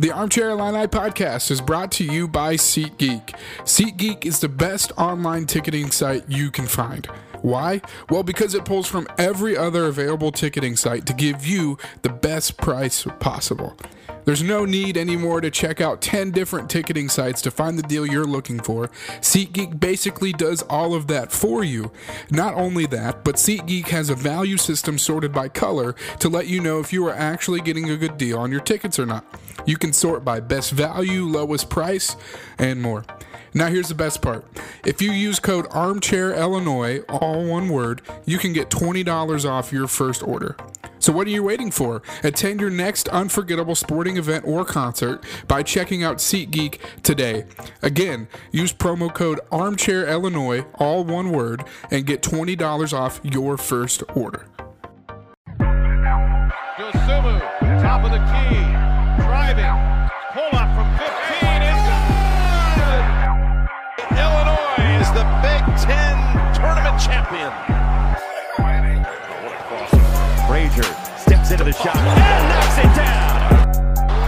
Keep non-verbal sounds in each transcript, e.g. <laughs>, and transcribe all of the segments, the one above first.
The Armchair Illini podcast is brought to you by SeatGeek. SeatGeek is the best online ticketing site you can find. Why? Well, because it pulls from every other available ticketing site to give you the best price possible. There's no need anymore to check out 10 different ticketing sites to find the deal you're looking for. SeatGeek basically does all of that for you. Not only that, but SeatGeek has a value system sorted by color to let you know if you are actually getting a good deal on your tickets or not. You can sort by best value, lowest price, and more. Now, here's the best part. If you use code Armchair Illinois, all one word, you can get $20 off your first order. So, what are you waiting for? Attend your next unforgettable sporting event or concert by checking out SeatGeek today. Again, use promo code Armchair Illinois, all one word, and get $20 off your first order. Dosunmu, top of the key, driving, pull up from 15 is good. Illinois is the Big Ten tournament champion. Into the shot and knocks it down.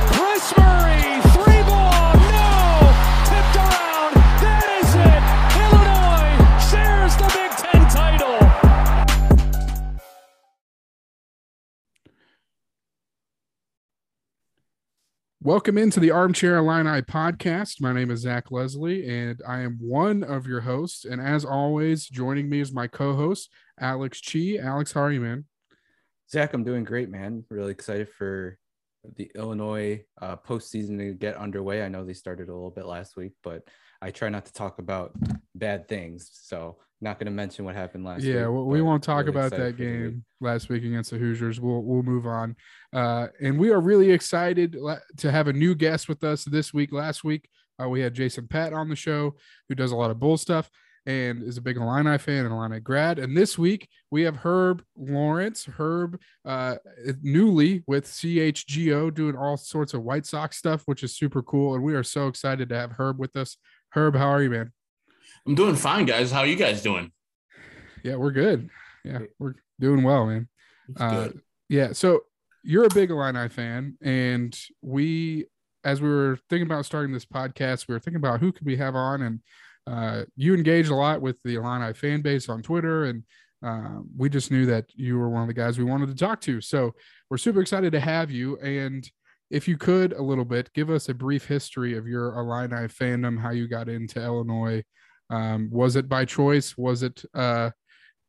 Kris Murray, three ball, no! Tipped around, that is it! Illinois shares the Big Ten title! Welcome into the Armchair Illini podcast. My name is Zach Leslie, and I am one of your hosts. And as always, joining me is my co-host Alex Chi. Alex, how are you, man? Zach, I'm doing great, man. Really excited for the Illinois uh, postseason to get underway. I know they started a little bit last week, but I try not to talk about bad things. So, not going to mention what happened last week. Yeah, well, we won't talk really about that the week. game last week against the Hoosiers. We'll we'll move on. Uh, and we are really excited to have a new guest with us this week. Last week, uh, we had Jason Pat on the show, who does a lot of bull stuff and is a big Illini fan and Illini grad. And this week we have Herb Lawrence, Herb uh, newly with CHGO doing all sorts of White Sox stuff, which is super cool. And we are so excited to have Herb with us. Herb, how are you, man? I'm doing fine, guys. How are you guys doing? Yeah, we're good. Yeah, we're doing well, man. Uh, yeah. So you're a big Illini fan, and we, as we were thinking about starting this podcast, we were thinking about who could we have on, and uh, you engaged a lot with the Illini fan base on Twitter, and uh, we just knew that you were one of the guys we wanted to talk to. So we're super excited to have you, and if you could a little bit give us a brief history of your Illini fandom, how you got into Illinois. Um, was it by choice? Was it uh,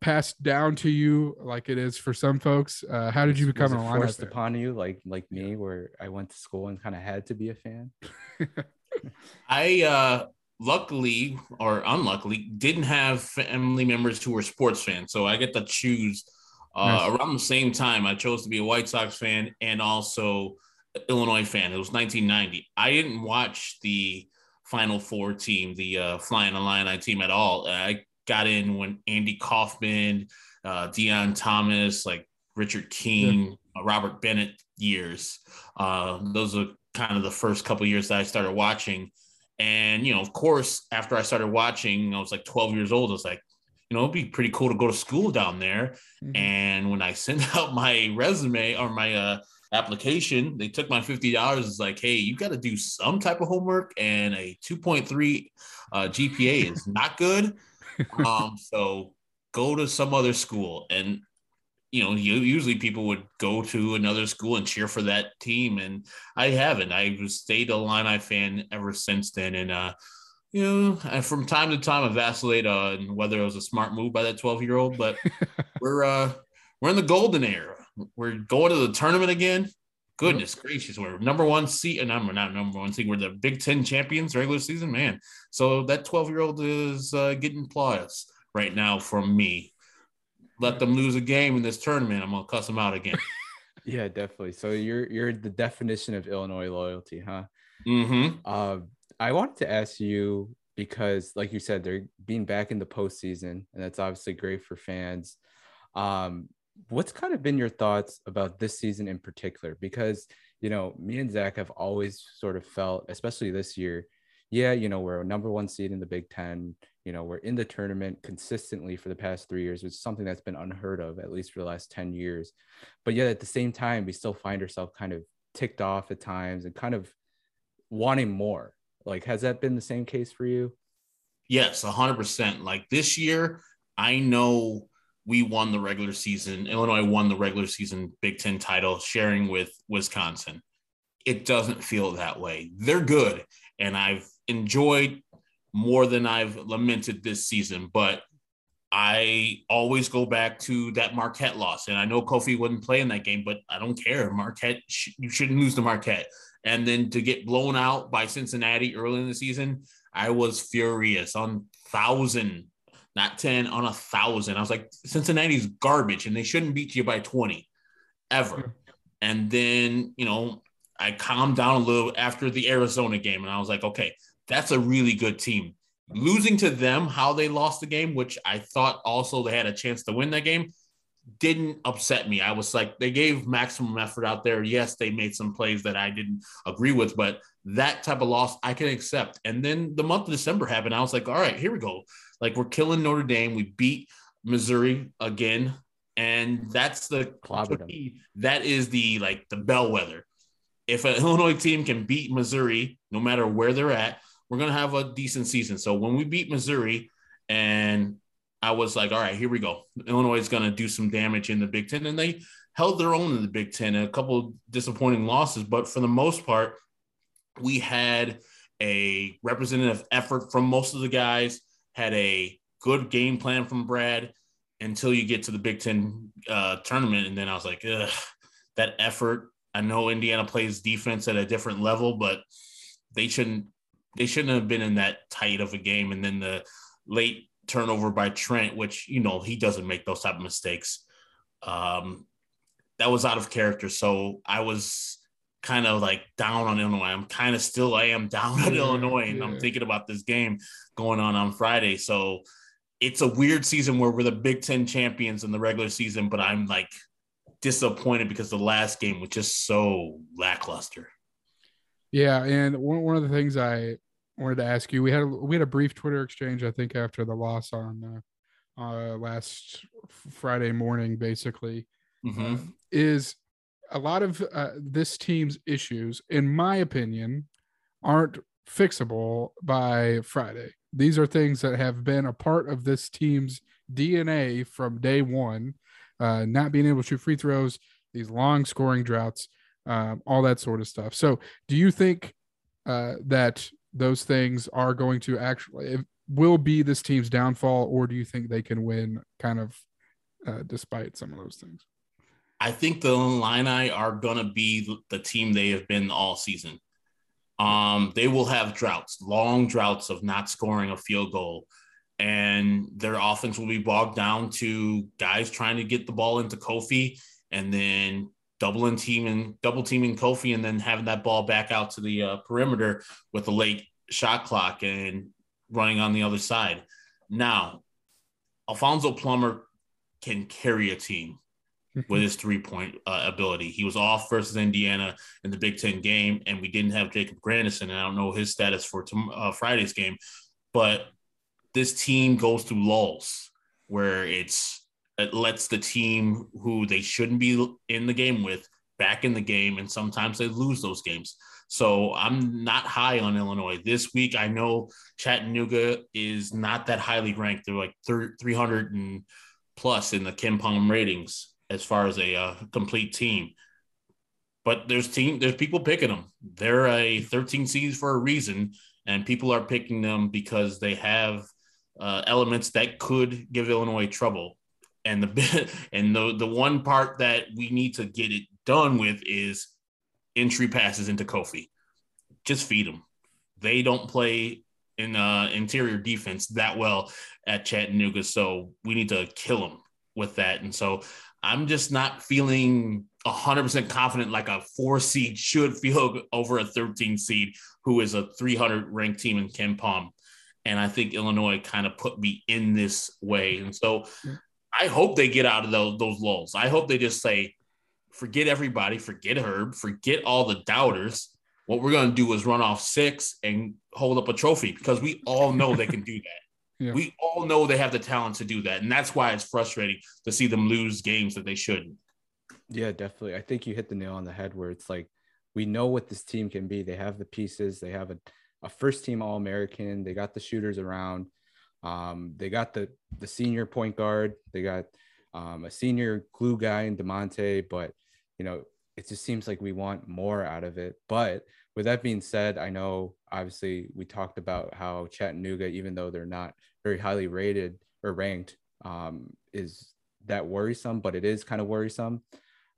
passed down to you like it is for some folks? Uh, how did you become was an Illini forced fan? upon you, like like me, where I went to school and kind of had to be a fan? <laughs> I uh luckily or unluckily didn't have family members who were sports fans, so I get to choose. Uh, Nice. Around the same time, I chose to be a White Sox fan and also Illinois fan. It was 1990. I didn't watch the Final Four team, the uh, Flying Illini team at all. I got in when Andy Kaufman, uh, Deon Thomas, like Richard King, uh, Robert Bennett years. Uh, those are kind of the first couple years that I started watching. And, you know, of course, after I started watching, I was like 12 years old. I was like, you know, it'd be pretty cool to go to school down there. Mhm. And when I <laughs> sent out my resume or my uh, application, they took my fifty dollars. It's like, hey, you got to do some type of homework, and a two point three uh, GPA is not good. <laughs> Um, so go to some other school, and you know, you, usually people would go to another school and cheer for that team, and I haven't. I've stayed a Illini fan ever since then, and uh, you know, and from time to time, I vacillate on whether it was a smart move by that twelve year old, but <laughs> we're uh we're in the golden era. We're going to the tournament again. Goodness gracious, we're number one seed, and I'm not number one seed. We're the Big Ten champions regular season, man. So that 12 year old is uh, getting applause right now from me. Let them lose a game in this tournament. I'm gonna cuss them out again. <laughs> Yeah, definitely. So you're you're the definition of Illinois loyalty, huh? mm-hmm. Uh, I wanted to ask you because, like you said, they're being back in the postseason, and that's obviously great for fans. Um, what's kind of been your thoughts about this season in particular? Because you know, me and Zach have always sort of felt, especially this year, yeah, you know, we're a number one seed in the Big Ten. You know, we're in the tournament consistently for the past three years, which is something that's been unheard of, at least for the last 10 years. But yet at the same time, we still find ourselves kind of ticked off at times and kind of wanting more. Like, has that been the same case for you? Yes, 100%. Like this year, I know we won the regular season. Illinois won the regular season Big Ten title, sharing with Wisconsin. It doesn't feel that way. They're good, and I've enjoyed more than I've lamented this season, but I always go back to that Marquette loss. And I know Kofi wouldn't play in that game, but I don't care. Marquette, you shouldn't lose to Marquette. And then to get blown out by Cincinnati early in the season, I was furious on thousand, not 10, on a thousand. I was like, Cincinnati's garbage and they shouldn't beat you by 20 ever. Hmm. And then, you know, I calmed down a little after the Arizona game and I was like, okay, that's a really good team. Losing to them, how they lost the game, which I thought also they had a chance to win that game, didn't upset me. I was like, they gave maximum effort out there. Yes, they made some plays that I didn't agree with, but that type of loss I can accept. And then the month of December happened. I was like, all right, here we go. Like we're killing Notre Dame. We beat Missouri again. And that's the that is the like the bellwether. If an Illinois team can beat Missouri, no matter where they're at, we're gonna have a decent season. So when we beat Missouri, and I was like, all right, here we go. Illinois is gonna do some damage in the Big Ten, and they held their own in the Big Ten. A couple disappointing losses, but for the most part, we had a representative effort from most of the guys. Had a good game plan from Brad until you get to the Big Ten uh, tournament, and then I was like, that effort. I know Indiana plays defense at a different level, but they shouldn't they shouldn't have been in that tight of a game. And then the late turnover by Trent, which you know he doesn't make those type of mistakes. Um, that was out of character. So I was kind of like down on Illinois. I'm kind of still I am down on yeah, Illinois, and yeah. I'm thinking about this game going on on Friday. So it's a weird season where we're the Big Ten champions in the regular season, but I'm like disappointed because the last game was just so lackluster. Yeah, and one one of the things I wanted to ask you, we had a, we had a brief Twitter exchange, I think, after the loss on uh, uh, last Friday morning, basically, mm-hmm. uh, is a lot of uh, this team's issues, in my opinion, aren't fixable by Friday. These are things that have been a part of this team's DNA from day one. Uh, not being able to shoot free throws, these long scoring droughts um, all that sort of stuff. So, do you think uh, that those things are going to actually will be this team's downfall, or do you think they can win kind of uh, despite some of those things? I think the Illini are going to be the team they have been all season. Um, they will have droughts, long droughts of not scoring a field goal, and their offense will be bogged down to guys trying to get the ball into Kofi and then doubling teaming, double teaming Kofi and then having that ball back out to the uh, perimeter with a late shot clock and running on the other side. Now, Alfonso Plummer can carry a team <laughs> with his three point uh, ability. He was off versus Indiana in the Big Ten game, and we didn't have Jacob Grandison. And I don't know his status for tom- uh, Friday's game, but this team goes through lulls where it's it lets the team who they shouldn't be in the game with back in the game, and sometimes they lose those games. So I'm not high on Illinois this week. I know Chattanooga is not that highly ranked. They're like 300 and plus in the KenPom ratings as far as a uh, complete team. But there's team, there's people picking them. They're a 13 seeds for a reason, and people are picking them because they have uh, elements that could give Illinois trouble and the <laughs> and the the one part that we need to get it done with is entry passes into Kofi. Just feed them. They don't play in uh, interior defense that well at Chattanooga, so we need to kill them with that. And so I'm just not feeling 100% confident like a four seed should feel <laughs> over a 13 seed who is a 300 ranked team in KenPom. And I think Illinois kind of put me in this way. And so I hope they get out of those, those lulls. I hope they just say, forget everybody, forget Herb, forget all the doubters. What we're going to do is run off six and hold up a trophy because we all know they can do that. <laughs> Yeah. We all know they have the talent to do that. And that's why it's frustrating to see them lose games that they shouldn't. Yeah, definitely. I think you hit the nail on the head where it's like we know what this team can be. They have the pieces. They have a, a first team All American. They got the shooters around. Um, they got the the senior point guard. They got um, a senior glue guy in Da'Monte. But you know, it just seems like we want more out of it. But with that being said, I know obviously we talked about how Chattanooga, even though they're not very highly rated or ranked, um, is that worrisome, but it is kind of worrisome.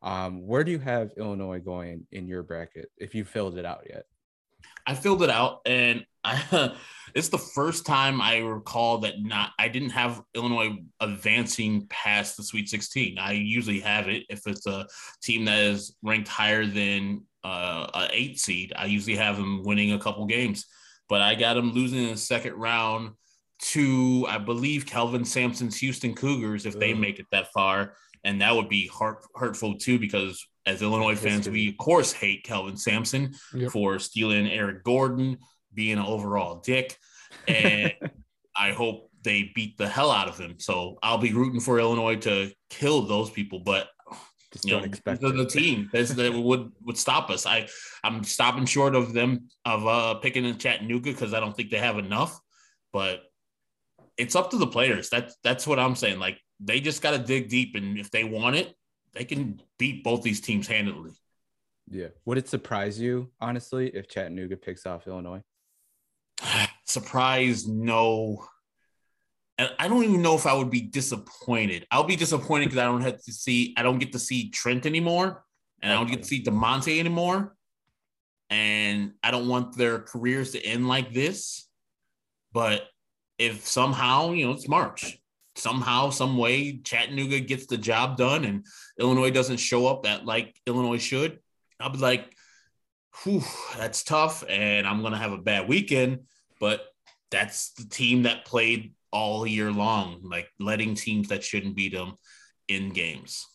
Um, where do you have Illinois going in your bracket if you filled it out yet? I filled it out, and I, <laughs> it's the first time I recall that not I didn't have Illinois advancing past the Sweet 16. I usually have it if it's a team that is ranked higher than uh, a eight seed. I usually have them winning a couple games, but I got them losing in the second round to I believe Kelvin Sampson's Houston Cougars if they make it that far, and that would be heart, hurtful too because as Illinois fans, we of course hate Kelvin Sampson yep. for stealing Eric Gordon, being an overall dick, and <laughs> I hope they beat the hell out of him. So I'll be rooting for Illinois to kill those people, but just you don't know, expect the, the team <laughs> that would would stop us. I I'm stopping short of them of uh picking in Chattanooga because I don't think they have enough, but it's up to the players. That's that's what I'm saying. Like they just got to dig deep, and if they want it, they can beat both these teams handily. Yeah. Would it surprise you, honestly, if Chattanooga picks off Illinois? <sighs> Surprise, no. And I don't even know if I would be disappointed. I'll be disappointed because I don't have to see, I don't get to see Trent anymore, and I don't get to see Da'Monte anymore. And I don't want their careers to end like this. But if somehow, you know, it's March, somehow, some way, Chattanooga gets the job done and Illinois doesn't show up that like Illinois should, I'll be like, whew, that's tough. And I'm going to have a bad weekend. But that's the team that played all year long, like letting teams that shouldn't beat them in games.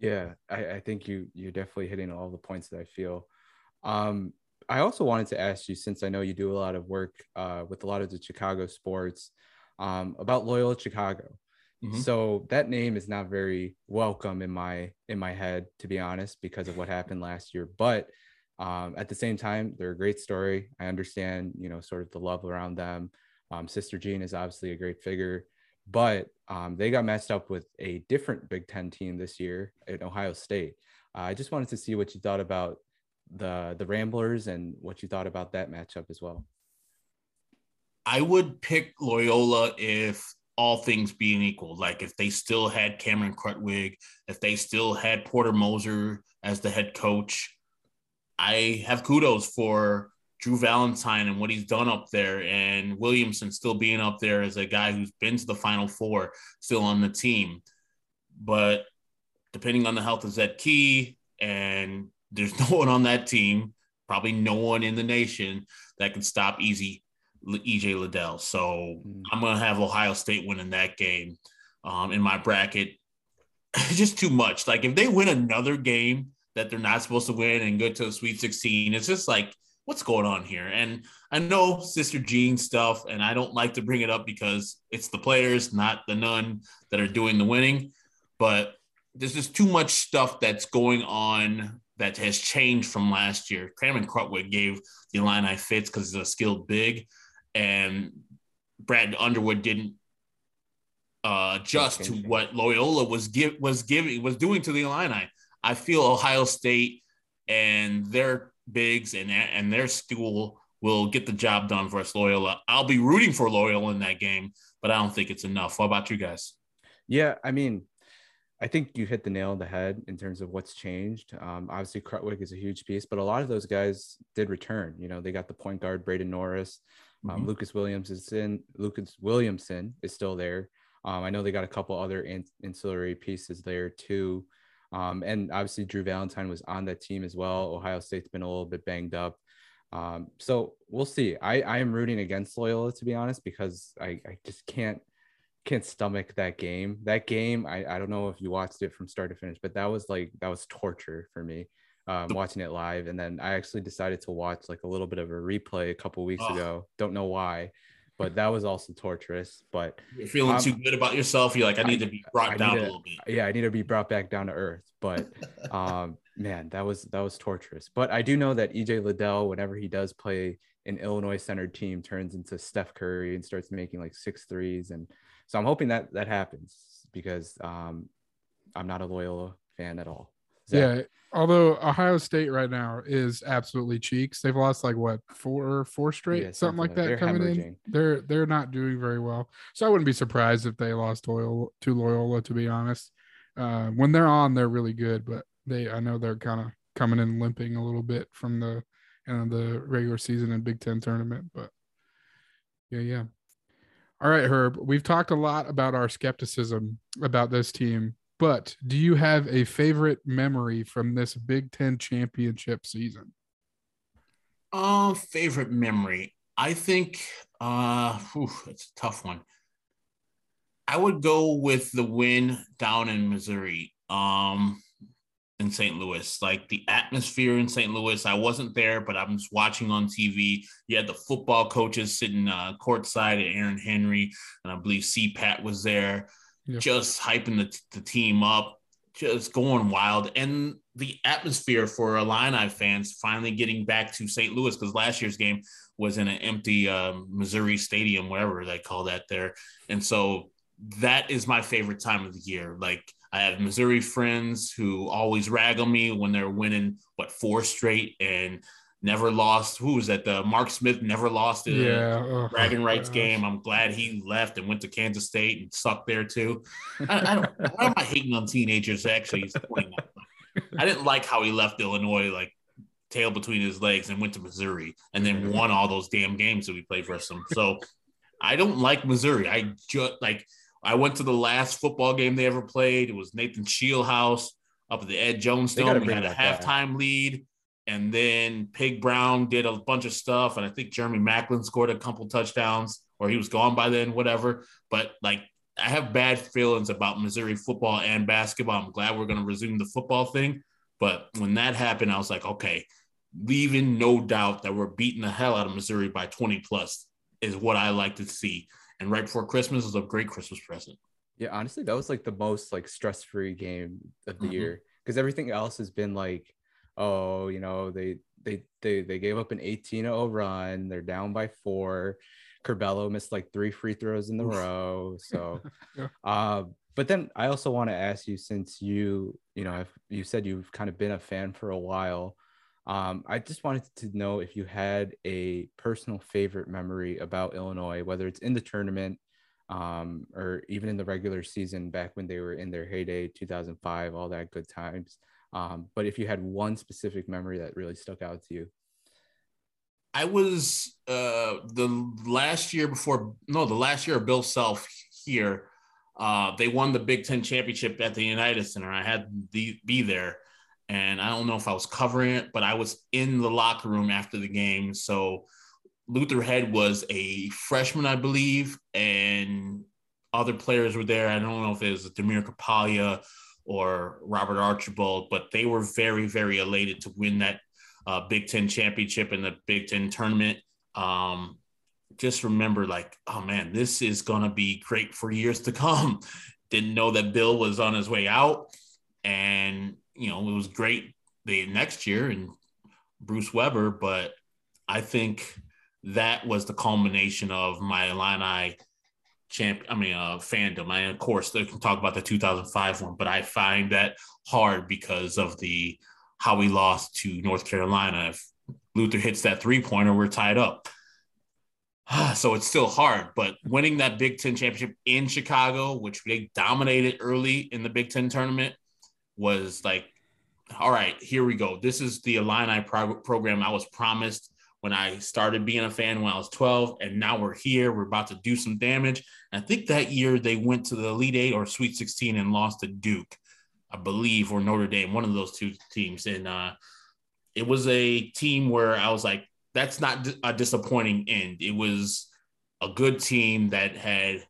Yeah, I, I think you you're definitely hitting all the points that I feel. Um, I also wanted to ask you, since I know you do a lot of work uh, with a lot of the Chicago sports, um, about Loyola Chicago. Mm-hmm. So that name is not very welcome in my in my head, to be honest, because of what happened last year. But um, at the same time, they're a great story. I understand, you know, sort of the love around them. Um, Sister Jean is obviously a great figure, but um, they got matched up with a different Big Ten team this year at Ohio State. Uh, I just wanted to see what you thought about the the Ramblers and what you thought about that matchup as well. I would pick Loyola if all things being equal. Like if they still had Cameron Krutwig, if they still had Porter Moser as the head coach, I have kudos for Drew Valentine and what he's done up there, and Williamson still being up there as a guy who's been to the Final Four, still on the team. But depending on the health of Zed Key and there's <laughs> no one on that team, probably no one in the nation that can stop easy EJ Liddell. So mm. I'm gonna have Ohio State winning that game um, in my bracket. <laughs> just too much. Like if they win another game that they're not supposed to win and go to the Sweet 16, it's just like what's going on here? And I know Sister Jean stuff, and I don't like to bring it up because it's the players, not the nun, that are doing the winning. But there's just too much stuff that's going on that has changed from last year. Cameron Krutwig gave the Illini fits because he's a skilled big, and Brad Underwood didn't uh, adjust to what Loyola was give was giving was doing to the Illini. I feel Ohio State and their bigs and and their school will get the job done for us Loyola. I'll be rooting for Loyola in that game, but I don't think it's enough. What about you guys? Yeah, I mean, I think you hit the nail on the head in terms of what's changed. Um, obviously, Krutwig is a huge piece, but a lot of those guys did return. You know, they got the point guard Braden Norris, um, mm-hmm. Lucas Williams is in. Lucas Williamson is still there. Um, I know they got a couple other in, ancillary pieces there too, um, and obviously Drew Valentine was on that team as well. Ohio State's been a little bit banged up, um, so we'll see. I I am rooting against Loyola to be honest because I I just can't can't stomach that game. That game, I, I don't know if you watched it from start to finish, but that was like that was torture for me. Um, watching it live, and then I actually decided to watch like a little bit of a replay a couple weeks oh. ago. Don't know why, but that was also torturous. But You're feeling Um, too good about yourself. You're like, I need to be brought I down need a little bit. yeah, I need to be brought back down to earth. But <laughs> um, man, that was that was torturous. But I do know that EJ Liddell, whenever he does play an Illinois centered team, turns into Steph Curry and starts making like six threes. And so I'm hoping that that happens because um, I'm not a Loyola fan at all. Zach? Yeah. Although Ohio State right now is absolutely cheeks. They've lost like what four four straight, Yeah, something, like that They're coming in. They're they're not doing very well. So I wouldn't be surprised if they lost Loyola to Loyola, to be honest. Uh, when they're on, they're really good, but they I know they're kind of coming in limping a little bit from the end of the regular season and Big Ten tournament. But yeah, yeah. All right, Herb. We've talked a lot about our skepticism about this team, but do you have a favorite memory from this Big Ten championship season? Um, favorite memory. I think uh whew, it's a tough one. I would go with the win down in Missouri, um, in St. Louis. Like the atmosphere in St. Louis, I wasn't there, but I'm just watching on TV. You had the football coaches sitting uh, courtside at Aaron Henry, and I believe C. Pat was there, Just hyping the, the team up, just going wild. And the atmosphere for Illini fans finally getting back to St. Louis because last year's game was in an empty um, Missouri stadium, whatever they call that there. And so that is my favorite time of the year. Like I have Missouri friends who always rag on me when they're winning what four straight and never lost. Who was that? The Mark Smith never lost in Yeah, oh, bragging rights game. I'm glad he left and went to Kansas State and sucked there too. I, I don't, why am I hating on teenagers actually that? I didn't like how he left Illinois like tail between his legs and went to Missouri and then won all those damn games that we played versus them. So I don't like Missouri. I just like I went to the last football game they ever played. It was Nathan Scheelhaase up at the Ed Jones Dome. We had a that halftime lead. And then Pig Brown did a bunch of stuff. And I think Jeremy Maclin scored a couple touchdowns or he was gone by then, whatever. But like I have bad feelings about Missouri football and basketball. I'm glad we're going to resume the football thing. But when that happened, I was like, okay, leaving no doubt that we're beating the hell out of Missouri by 20 plus is what I like to see. And right before Christmas was a great Christmas present. Yeah, honestly, that was like the most like stress-free game of the Mhm. year because everything else has been like, oh, you know, they they they they gave up an 18-0 run, they're down by four. Curbelo missed like three free throws in the row. So <laughs> Yeah. uh, but then I also want to ask you since you, you know, you said you've kind of been a fan for a while. Um, I just wanted to know if you had a personal favorite memory about Illinois, whether it's in the tournament um, or even in the regular season back when they were in their heyday, 2005, all that good times. Um, but if you had one specific memory that really stuck out to you, I was uh the last year before no the last year of Bill Self here uh they won the Big 10 championship at the United Center. I had to be there and I don't know if I was covering it but I was in the locker room after the game. So Luther Head was a freshman I believe and other players were there. I don't know if it was Damir Krupalija or Robert Archibald but they were very very elated to win that uh, Big Ten championship in the Big Ten tournament. Um, just remember, like, oh man, this is gonna be great for years to come. <laughs> Didn't know that Bill was on his way out, and you know it was great the next year and Bruce Weber, but I think that was the culmination of my Illini champ. I mean, uh, fandom. I of course they can talk about the 2005 one, but I find that hard because of the how we lost to North Carolina. If Luther hits that three pointer, we're tied up. <sighs> so it's still hard, but winning that Big Ten championship in Chicago, which they dominated early in the Big Ten tournament, was like, all right, here we go. This is the Illini prog- program I was promised when I started being a fan when I was 12, and now we're here. We're about to do some damage. And I think that year they went to the Elite Eight or Sweet 16 and lost to Duke. I believe, or Notre Dame, one of those two teams. And uh, it was a team where I was like, that's not a disappointing end. It was a good team that had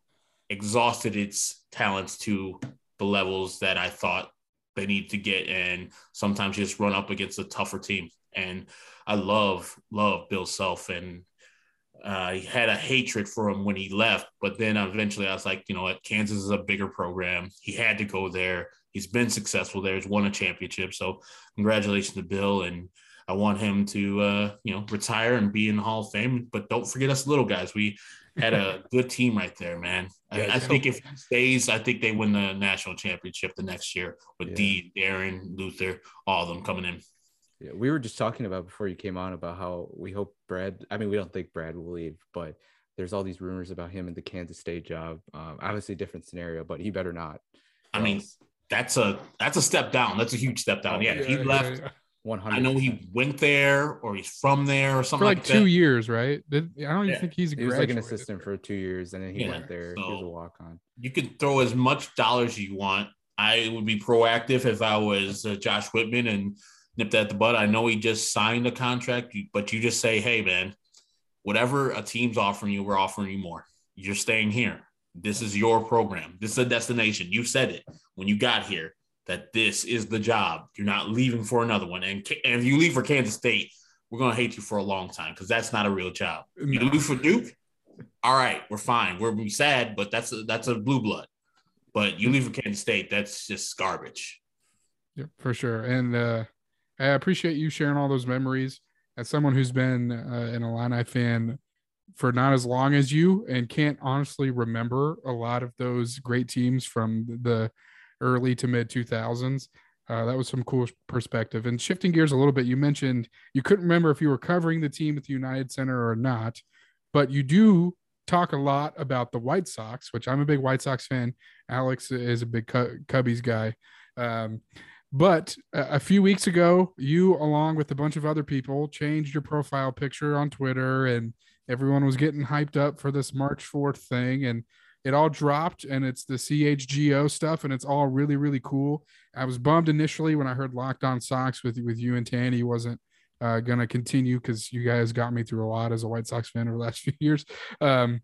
exhausted its talents to the levels that I thought they need to get, and sometimes just run up against a tougher team. And I love, love Bill Self. And I had a hatred for him when he left, but then eventually I was like, you know what, Kansas is a bigger program. He had to go there. He's been successful there. He's won a championship. So congratulations to Bill. And I want him to, uh, you know, retire and be in the Hall of Fame. But don't forget us little guys. We had a <laughs> good team right there, man. I, I think if he stays, I think they win the national championship the next year with Yeah. Dean, Deron, Luther, all of them coming in. Yeah, we were just talking about before you came on about how we hope Brad. I mean, we don't think Brad will leave, but there's all these rumors about him and the Kansas State job. Um, obviously, different scenario, but he better not. I mean, that's a that's a step down. That's a huge step down. Yeah, he Yeah, left. Yeah, yeah. one hundred. I know he went there or he's from there or for something like that. like, two that. years, right? I don't even Yeah. think he's He was like an assistant for two years, and then he Yeah, went there. he was a walk on. You can throw as much dollars as you want. I would be proactive if I was uh, Josh Whitman and nipped at the butt. I know he just signed a contract, but you just say, "Hey, man, whatever a team's offering you, we're offering you more. You're staying here. This is your program. This is a destination. You said it when you got here that this is the job. You're not leaving for another one. And, and if you leave for Kansas State, we're gonna hate you for a long time because that's not a real job. You No. leave for Duke, all right, we're fine. We're be sad, but that's a, that's a blue blood. But you leave for Kansas State, that's just garbage. Yeah, for sure. And uh, I appreciate you sharing all those memories. As someone who's been uh, an Illini fan for not as long as you and can't honestly remember a lot of those great teams from the early to mid 2000s, uh, that was some cool perspective. And shifting gears a little bit, you mentioned you couldn't remember if you were covering the team at the United Center or not, but you do talk a lot about the White Sox, which I'm a big White Sox fan. Alex is a big Cub- Cubbies guy. Um, but a few weeks ago, you, along with a bunch of other people, changed your profile picture on Twitter, and everyone was getting hyped up for this March 4th thing. And it all dropped, and it's the CHGO stuff, and it's all really, really cool. I was bummed initially when I heard Locked On Sox with, with you and Tanny wasn't uh, going to continue because you guys got me through a lot as a White Sox fan over the last <laughs> few years. Um,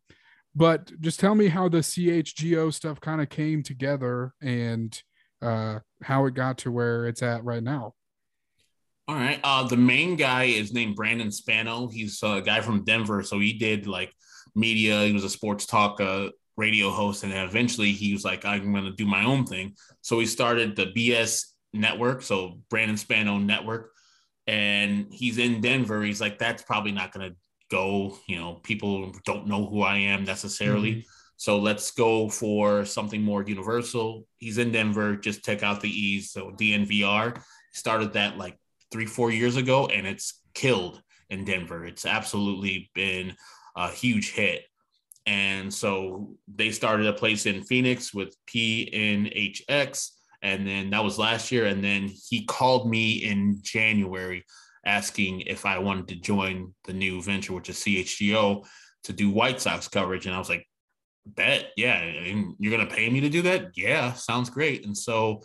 but just tell me how the CHGO stuff kind of came together and uh, how it got to where it's at right now. All right. Uh, the main guy is named Brandon Spano. He's a guy from Denver. So he did like media. He was a sports talk uh, radio host. And then eventually he was like, I'm going to do my own thing. So he started the BS network. So Brandon Spano Network. And he's in Denver. He's like, that's probably not going to go. You know, people don't know who I am necessarily. Mm-hmm. So let's go for something more universal. He's in Denver. Just check out the E's. So DNVR started that like three, four years ago, and it's killed in Denver. It's absolutely been a huge hit. And so they started a place in Phoenix with PHNX. And then that was last year. And then he called me in January asking if I wanted to join the new venture, which is CHGO, to do White Sox coverage. And I was like, bet, yeah. And you're going to pay me to do that? Yeah, sounds great. And so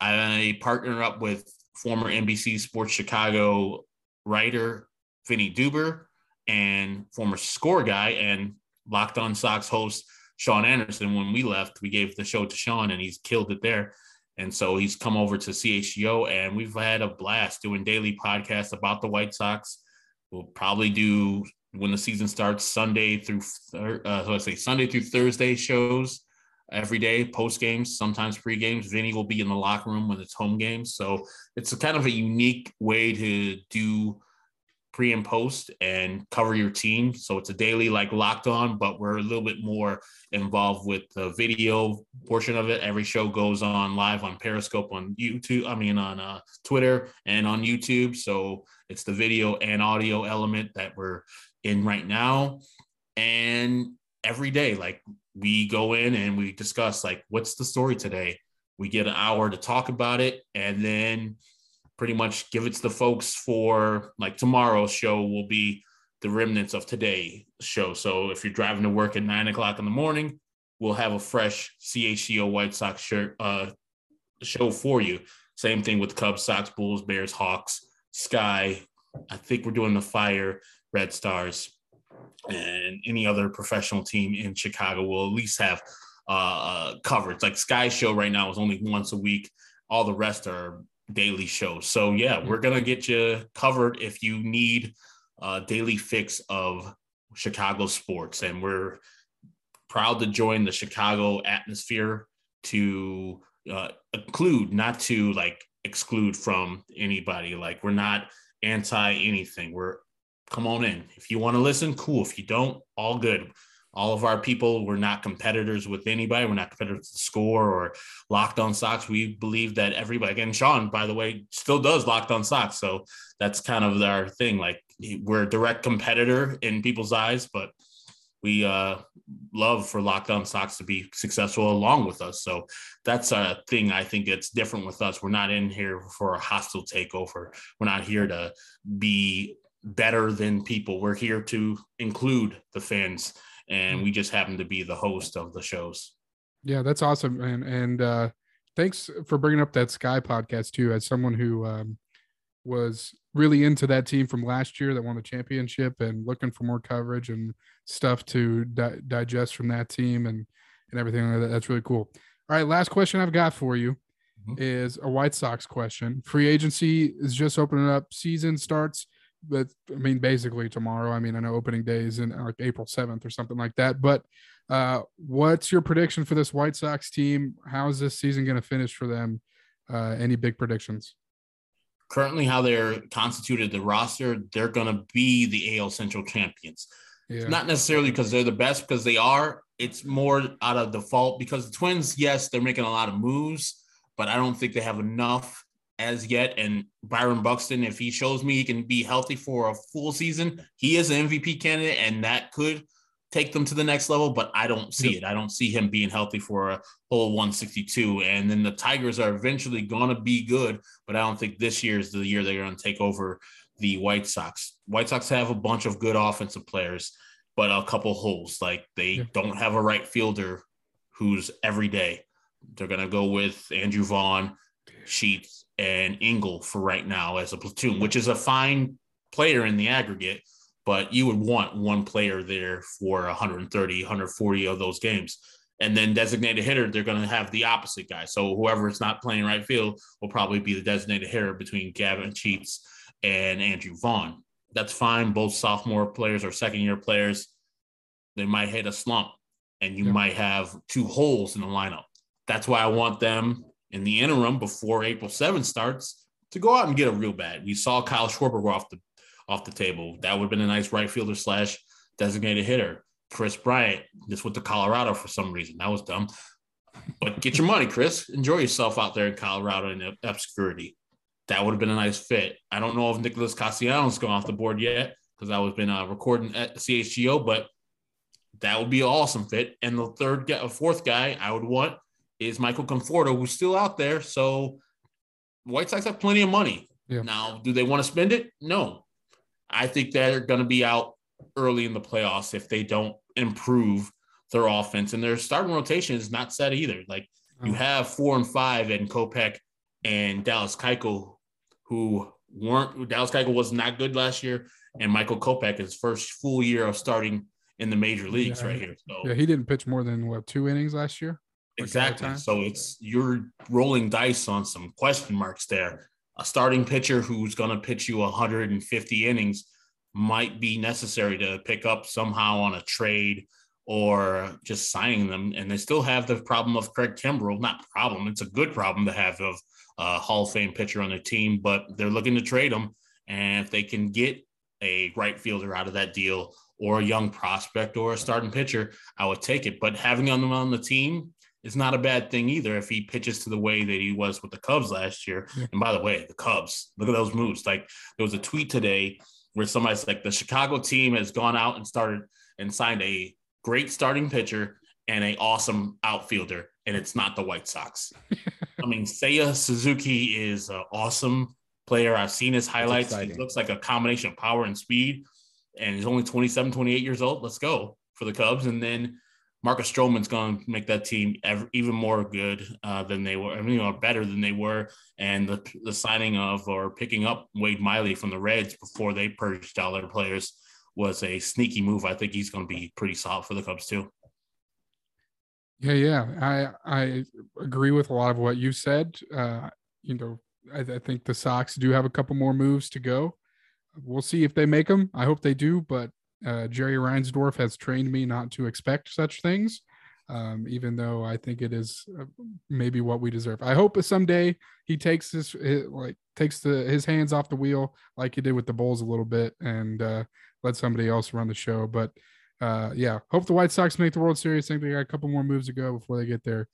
I partner up with former NBC Sports Chicago writer Vinnie Duber and former score guy and Locked On Sox host Sean Anderson. When we left, we gave the show to Sean and he's killed it there. And so he's come over to CHGO and we've had a blast doing daily podcasts about the White Sox. We'll probably do when the season starts Sunday through uh, so I say Sunday through Thursday shows every day, post games, sometimes pre games. Vinnie will be in the locker room when it's home games. So it's a kind of a unique way to do pre and post and cover your team. So it's a daily like locked on, but we're a little bit more involved with the video portion of it. Every show goes on live on Periscope, on YouTube, I mean, on uh, Twitter and on YouTube. So it's the video and audio element that we're in right now. And every day, like we go in and we discuss, like, what's the story today? We get an hour to talk about it and then pretty much give it to the folks for like tomorrow's show will be the remnants of today's show. So if you're driving to work at nine o'clock in the morning, we'll have a fresh CHGO White Sox shirt uh, show for you. Same thing with Cubs, Sox, Bulls, Bears, Hawks, Sky. I think we're doing the Fire, Red Stars, and any other professional team in Chicago will at least have uh, uh, coverage. Like Sky Show right now is only once a week. All the rest are daily shows. So yeah, we're gonna get you covered if you need a daily fix of Chicago sports, and we're proud to join the Chicago atmosphere to uh, include, not to like exclude from anybody. Like we're not anti anything. We're come on in. If you want to listen, cool. If you don't, all good. All of our people, we're not competitors with anybody. We're not competitors to score or locked on Sox. We believe that everybody, and Sean, by the way, still does locked on Sox. So that's kind of our thing. Like we're a direct competitor in people's eyes, but we uh, love for Locked On Sox to be successful along with us. So that's a thing I think it's different with us. We're not in here for a hostile takeover. We're not here to be better than people. We're here to include the fans, and we just happen to be the host of the shows. Yeah, that's awesome, and and uh, thanks for bringing up that Sky podcast too. As someone who um, was really into that team from last year that won the championship and looking for more coverage and stuff to di- digest from that team and and everything like that. That's really cool. All right, last question I've got for you Mhm. is a White Sox question. Free agency is just opening up. Season starts, but I mean basically tomorrow. I mean I know opening day is in like April seventh or something like that. But uh, what's your prediction for this White Sox team? How is this season going to finish for them? Uh, any big predictions? Currently, how they're constituted the roster, they're going to be the AL Central champions. Yeah. Not necessarily because they're the best, because they are. It's more out of default because the Twins, yes, they're making a lot of moves, but I don't think they have enough as yet. And Byron Buxton, if he shows me he can be healthy for a full season, he is an MVP candidate, and that could take them to the next level. But I don't see it. I don't see him being healthy for a whole 162. And then the Tigers are eventually going to be good, but I don't think this year is the year they're going to take over the White Sox. White Sox have a bunch of good offensive players, but a couple holes. Like they Yeah. don't have a right fielder who's every day. They're going to go with Andrew Vaughn, Sheets, and Engel for right now as a platoon, which is a fine player in the aggregate, but you would want one player there for 130, 140 of those games. And then designated hitter, they're going to have the opposite guy. So whoever is not playing right field will probably be the designated hitter between Gavin Sheets and Andrew Vaughn. That's fine. Both sophomore players or second year players, they might hit a slump and you Yeah. might have two holes in the lineup. That's why I want them in the interim before April 7th starts to go out and get a real bat. We saw Kyle Schwarber go off the off the table. That would have been a nice right fielder slash designated hitter. Kris Bryant just went to Colorado for some reason. That was dumb. But get your money, Kris. Enjoy yourself out there in Colorado in obscurity. That would have been a nice fit. I don't know if Nicholas Castellanos gone off the board yet because I was been uh, recording at CHGO, but that would be an awesome fit. And the third, guy, fourth guy I would want is Michael Conforto, who's still out there. So White Sox have plenty of money. Yeah. Now, do they want to spend it? No. I think they're going to be out early in the playoffs if they don't improve their offense. And their starting rotation is not set either. Like you Oh. have four and five and Kopech and Dallas Keuchel, who weren't Dallas Keuchel was not good last year, and Michael Kopech his first full year of starting in the major leagues Yeah. right here. So Yeah, he didn't pitch more than what two innings last year. Exactly. So it's you're rolling dice on some question marks there. A starting pitcher who's going to pitch you 150 innings might be necessary to pick up somehow on a trade or just signing them. And they still have the problem of Craig Kimbrel. Not problem. It's a good problem to have of a Hall of Fame pitcher on their team, but they're looking to trade him. And if they can get a right fielder out of that deal or a young prospect or a starting pitcher, I would take it. But having them on the team is not a bad thing either if he pitches to the way that he was with the Cubs last year. Yeah. And by the way, the Cubs, look at those moves. Like there was a tweet today where somebody's like, the Chicago team has gone out and started and signed a great starting pitcher and a awesome outfielder, and it's not the White Sox. <laughs> I mean, Seiya Suzuki is an awesome player. I've seen his highlights. He looks like a combination of power and speed, and he's only 27, 28 years old. Let's go for the Cubs. And then Marcus Stroman's going to make that team ever, even more good uh, than they were, I mean, or better than they were. And the, the signing of or picking up Wade Miley from the Reds before they purged all their players was a sneaky move. I think he's going to be pretty solid for the Cubs too. Yeah, yeah, I I agree with a lot of what you said. Uh, you know, I, I think the Sox do have a couple more moves to go. We'll see if they make them. I hope they do, but uh, Jerry Reinsdorf has trained me not to expect such things, um, even though I think it is uh, maybe what we deserve. I hope someday he takes his, his like takes the his hands off the wheel like he did with the Bulls a little bit and uh, let somebody else run the show. But uh, yeah, hope the White Sox make the World Series. I think they got a couple more moves to go before they get there.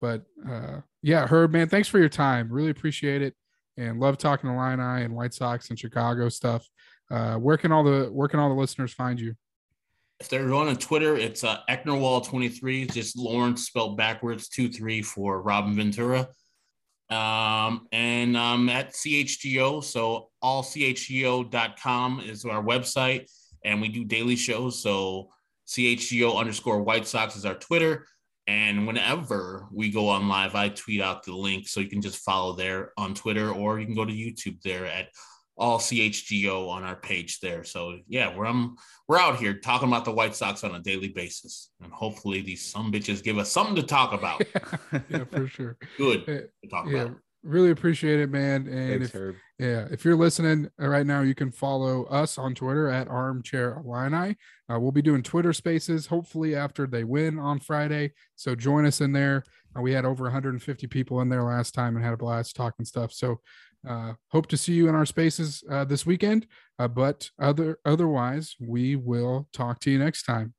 But uh, yeah, Herb, man, thanks for your time. Really appreciate it, and love talking to Illini and White Sox and Chicago stuff. Uh, where can all the where can all the listeners find you? If they're on Twitter, it's uh, Ecnerwal23, just Lawrence spelled backwards, 2 3 for Robin Ventura. Um, and um, at CHGO, so allchgo.com is our website, and we do daily shows. So CHGO underscore White Sox is our Twitter. And whenever we go on live, I tweet out the link so you can just follow there on Twitter or you can go to YouTube there at all CHGO on our page there. So yeah, we're um, we're out here talking about the White Sox on a daily basis, and hopefully these some bitches give us something to talk about. <laughs> yeah, for sure. Good Uh, to talk yeah, about. really appreciate it, man. And Thanks, if, Herb. yeah, if you're listening right now, you can follow us on Twitter at Armchair Illini. Uh, we'll be doing Twitter Spaces hopefully after they win on Friday. So join us in there. Uh, we had over 150 people in there last time and had a blast talking stuff. So uh, hope to see you in our spaces uh, this weekend. Uh, but other otherwise, we will talk to you next time.